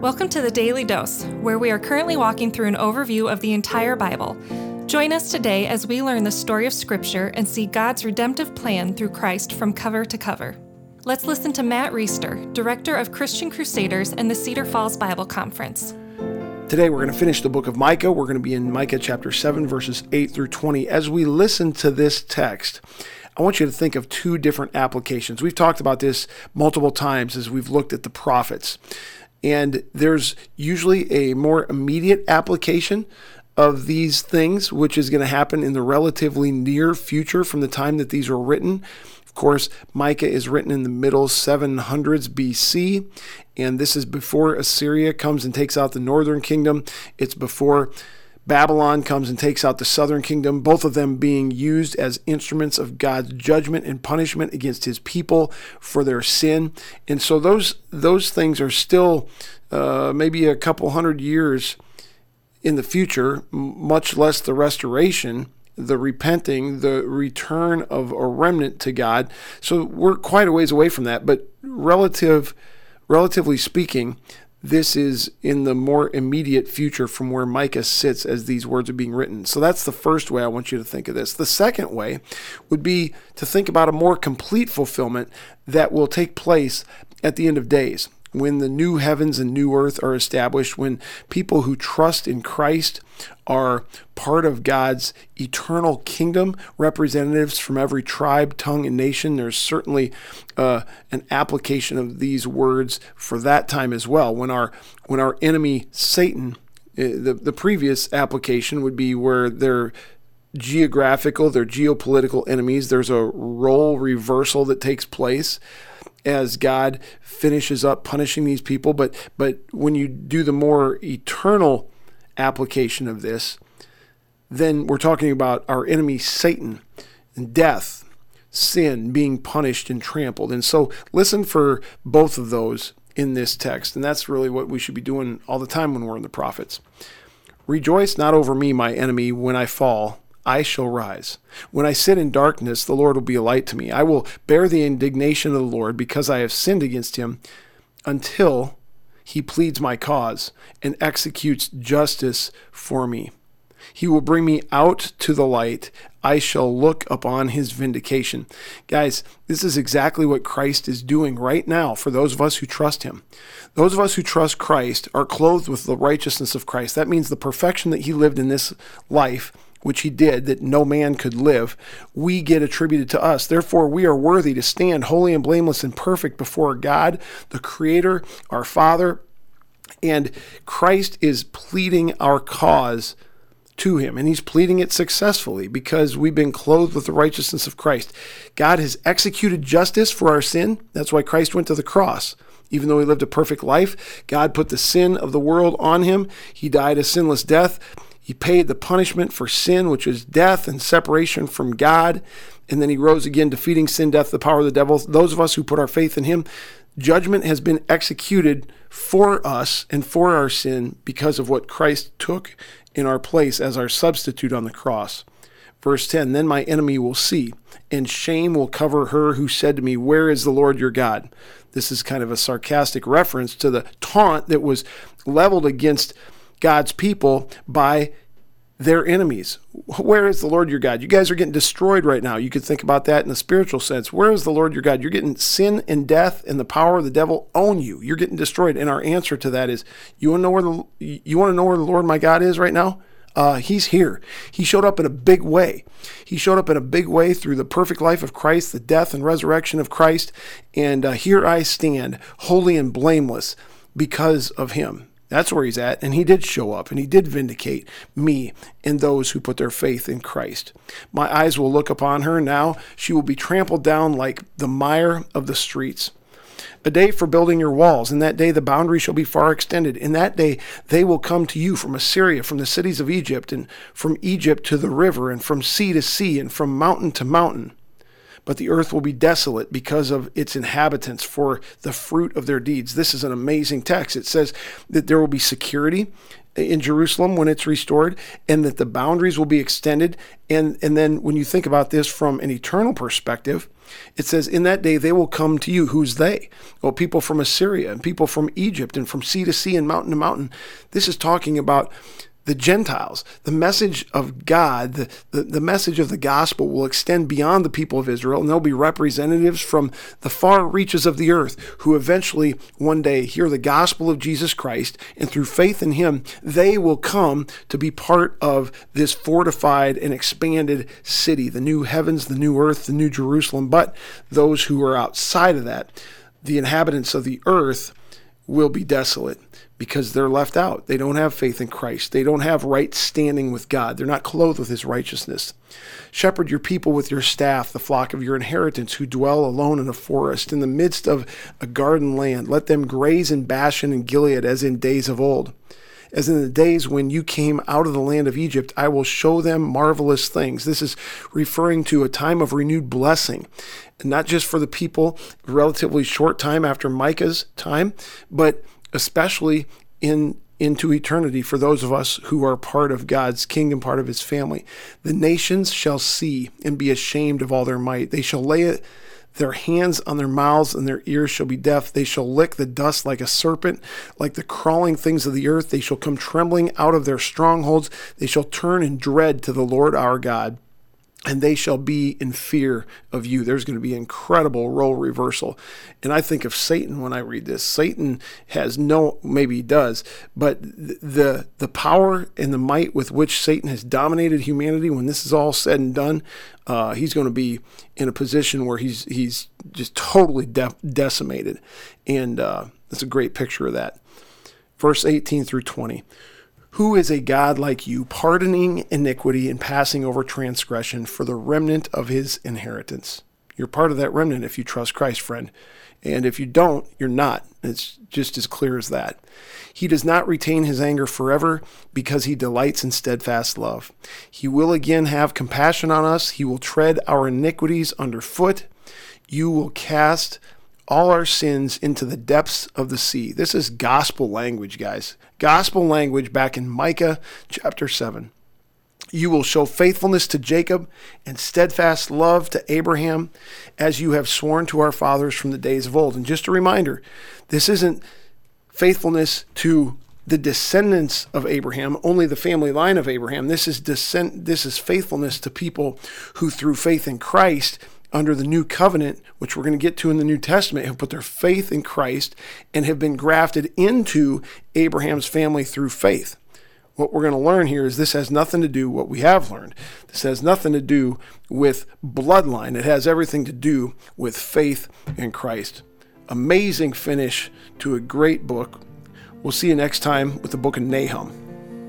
Welcome to the Daily Dose, where we are currently walking through an overview of the entire Bible. Join us today as we learn the story of Scripture and see God's redemptive plan through Christ from cover to cover. Let's listen to Matt Reisetter, Director of Christian Crusaders and the Cedar Falls Bible Conference. Today we're going to finish the book of Micah. We're going to be in Micah chapter 7, verses 8 through 20. As we listen to this text, I want you to think of two different applications. We've talked about this multiple times as we've looked at the prophets. And there's usually a more immediate application of these things, which is going to happen in the relatively near future from the time that these were written. Of course, Micah is written in the middle 700s BC, and this is before Assyria comes and takes out the northern kingdom. It's before Babylon comes and takes out the southern kingdom, both of them being used as instruments of God's judgment and punishment against his people for their sin. And so those those things are still uh, maybe a couple hundred years in the future, much less the restoration, the repenting, the return of a remnant to God. So we're quite a ways away from that, but relative relatively speaking, this is in the more immediate future from where Micah sits as these words are being written. So that's the first way I want you to think of this. The second way would be to think about a more complete fulfillment that will take place at the end of days when the new heavens and new earth are established, when people who trust in Christ are part of God's eternal kingdom, representatives from every tribe, tongue, and nation. There's certainly uh, an application of these words for that time as well. When our when our enemy Satan, uh, the the previous application would be where they're geographical, they're geopolitical enemies. There's a role reversal that takes place as God finishes up punishing these people. But but when you do the more eternal application of this, then we're talking about our enemy Satan and death, sin being punished and trampled. And so listen for both of those in this text. And that's really what we should be doing all the time when we're in the prophets. Rejoice not over me, my enemy, when I fall I shall rise. When I sit in darkness, the Lord will be a light to me. I will bear the indignation of the Lord because I have sinned against him until he pleads my cause and executes justice for me. He will bring me out to the light. I shall look upon his vindication. Guys, this is exactly what Christ is doing right now for those of us who trust him. Those of us who trust Christ are clothed with the righteousness of Christ. That means the perfection that he lived in this life which he did, that no man could live, we get attributed to us. Therefore, we are worthy to stand holy and blameless and perfect before God, the Creator, our Father. And Christ is pleading our cause to him, and he's pleading it successfully because we've been clothed with the righteousness of Christ. God has executed justice for our sin. That's why Christ went to the cross. Even though he lived a perfect life, God put the sin of the world on him. He died a sinless death he paid the punishment for sin, which is death and separation from God. And then he rose again, defeating sin, death, the power of the devil. Those of us who put our faith in him, judgment has been executed for us and for our sin because of what Christ took in our place as our substitute on the cross. Verse 10 Then my enemy will see, and shame will cover her who said to me, Where is the Lord your God? This is kind of a sarcastic reference to the taunt that was leveled against God's people by their enemies. Where is the Lord your God? You guys are getting destroyed right now. You could think about that in the spiritual sense. Where is the Lord your God? You're getting sin and death and the power of the devil own you. You're getting destroyed. And our answer to that is, you want to know where the you want to know where the Lord my God is right now? Uh, he's here. He showed up in a big way. He showed up in a big way through the perfect life of Christ, the death and resurrection of Christ. And uh, here I stand, holy and blameless because of him. That's where he's at. And he did show up and he did vindicate me and those who put their faith in Christ. My eyes will look upon her now. She will be trampled down like the mire of the streets. A day for building your walls. In that day, the boundary shall be far extended. In that day, they will come to you from Assyria, from the cities of Egypt, and from Egypt to the river, and from sea to sea, and from mountain to mountain but the earth will be desolate because of its inhabitants for the fruit of their deeds. This is an amazing text. It says that there will be security in Jerusalem when it's restored and that the boundaries will be extended and and then when you think about this from an eternal perspective It says, In that day they will come to you. Who's they? Well, people from Assyria and people from Egypt and from sea to sea and mountain to mountain. This is talking about the Gentiles. The message of God, the, the, the, message of the gospel will extend beyond the people of Israel, and there'll be representatives from the far reaches of the earth who eventually one day hear the gospel of Jesus Christ, and through faith in Him, they will come to be part of this fortified and expanded city, the new heavens, the new earth, the new Jerusalem. But those who are outside of that, the inhabitants of the earth, will be desolate because they're left out. They don't have faith in Christ. They don't have right standing with God. They're not clothed with his righteousness. Shepherd your people with your staff, the flock of your inheritance, who dwell alone in a forest, in the midst of a garden land. Let them graze in Bashan and Gilead as in days of old. As in the days when you came out of the land of Egypt, I will show them marvelous things. This is referring to a time of renewed blessing, not just for the people, relatively short time after Micah's time, but especially in into eternity for those of us who are part of God's kingdom, part of his family. The nations shall see and be ashamed of all their might. They shall lay it their hands on their mouths and their ears shall be deaf. They shall lick the dust like a serpent, like the crawling things of the earth. They shall come trembling out of their strongholds. They shall turn in dread to the Lord our God and they shall be in fear of you. There's going to be incredible role reversal. And I think of Satan when I read this. Satan has no, maybe he does, but the the power and the might with which Satan has dominated humanity, when this is all said and done, uh, he's going to be in a position where he's he's just totally de- decimated. And uh, that's a great picture of that. Verse 18 through 20. Who is a God like you, pardoning iniquity and passing over transgression for the remnant of his inheritance? You're part of that remnant if you trust Christ, friend. And if you don't, you're not. It's just as clear as that. He does not retain his anger forever because he delights in steadfast love. He will again have compassion on us. He will tread our iniquities underfoot. You will cast all our sins into the depths of the sea. This is gospel language, guys. Gospel language back in Micah chapter 7. You will show faithfulness to Jacob and steadfast love to Abraham, as you have sworn to our fathers from the days of old. And just a reminder this isn't faithfulness to the descendants of Abraham, only the family line of Abraham. This is descent, this is faithfulness to people who through faith in Christ under the new covenant, which we're going to get to in the New Testament, have put their faith in Christ and have been grafted into Abraham's family through faith. What we're going to learn here is this has nothing to do what we have learned. This has nothing to do with bloodline. It has everything to do with faith in Christ. Amazing finish to a great book. We'll see you next time with the book of Nahum.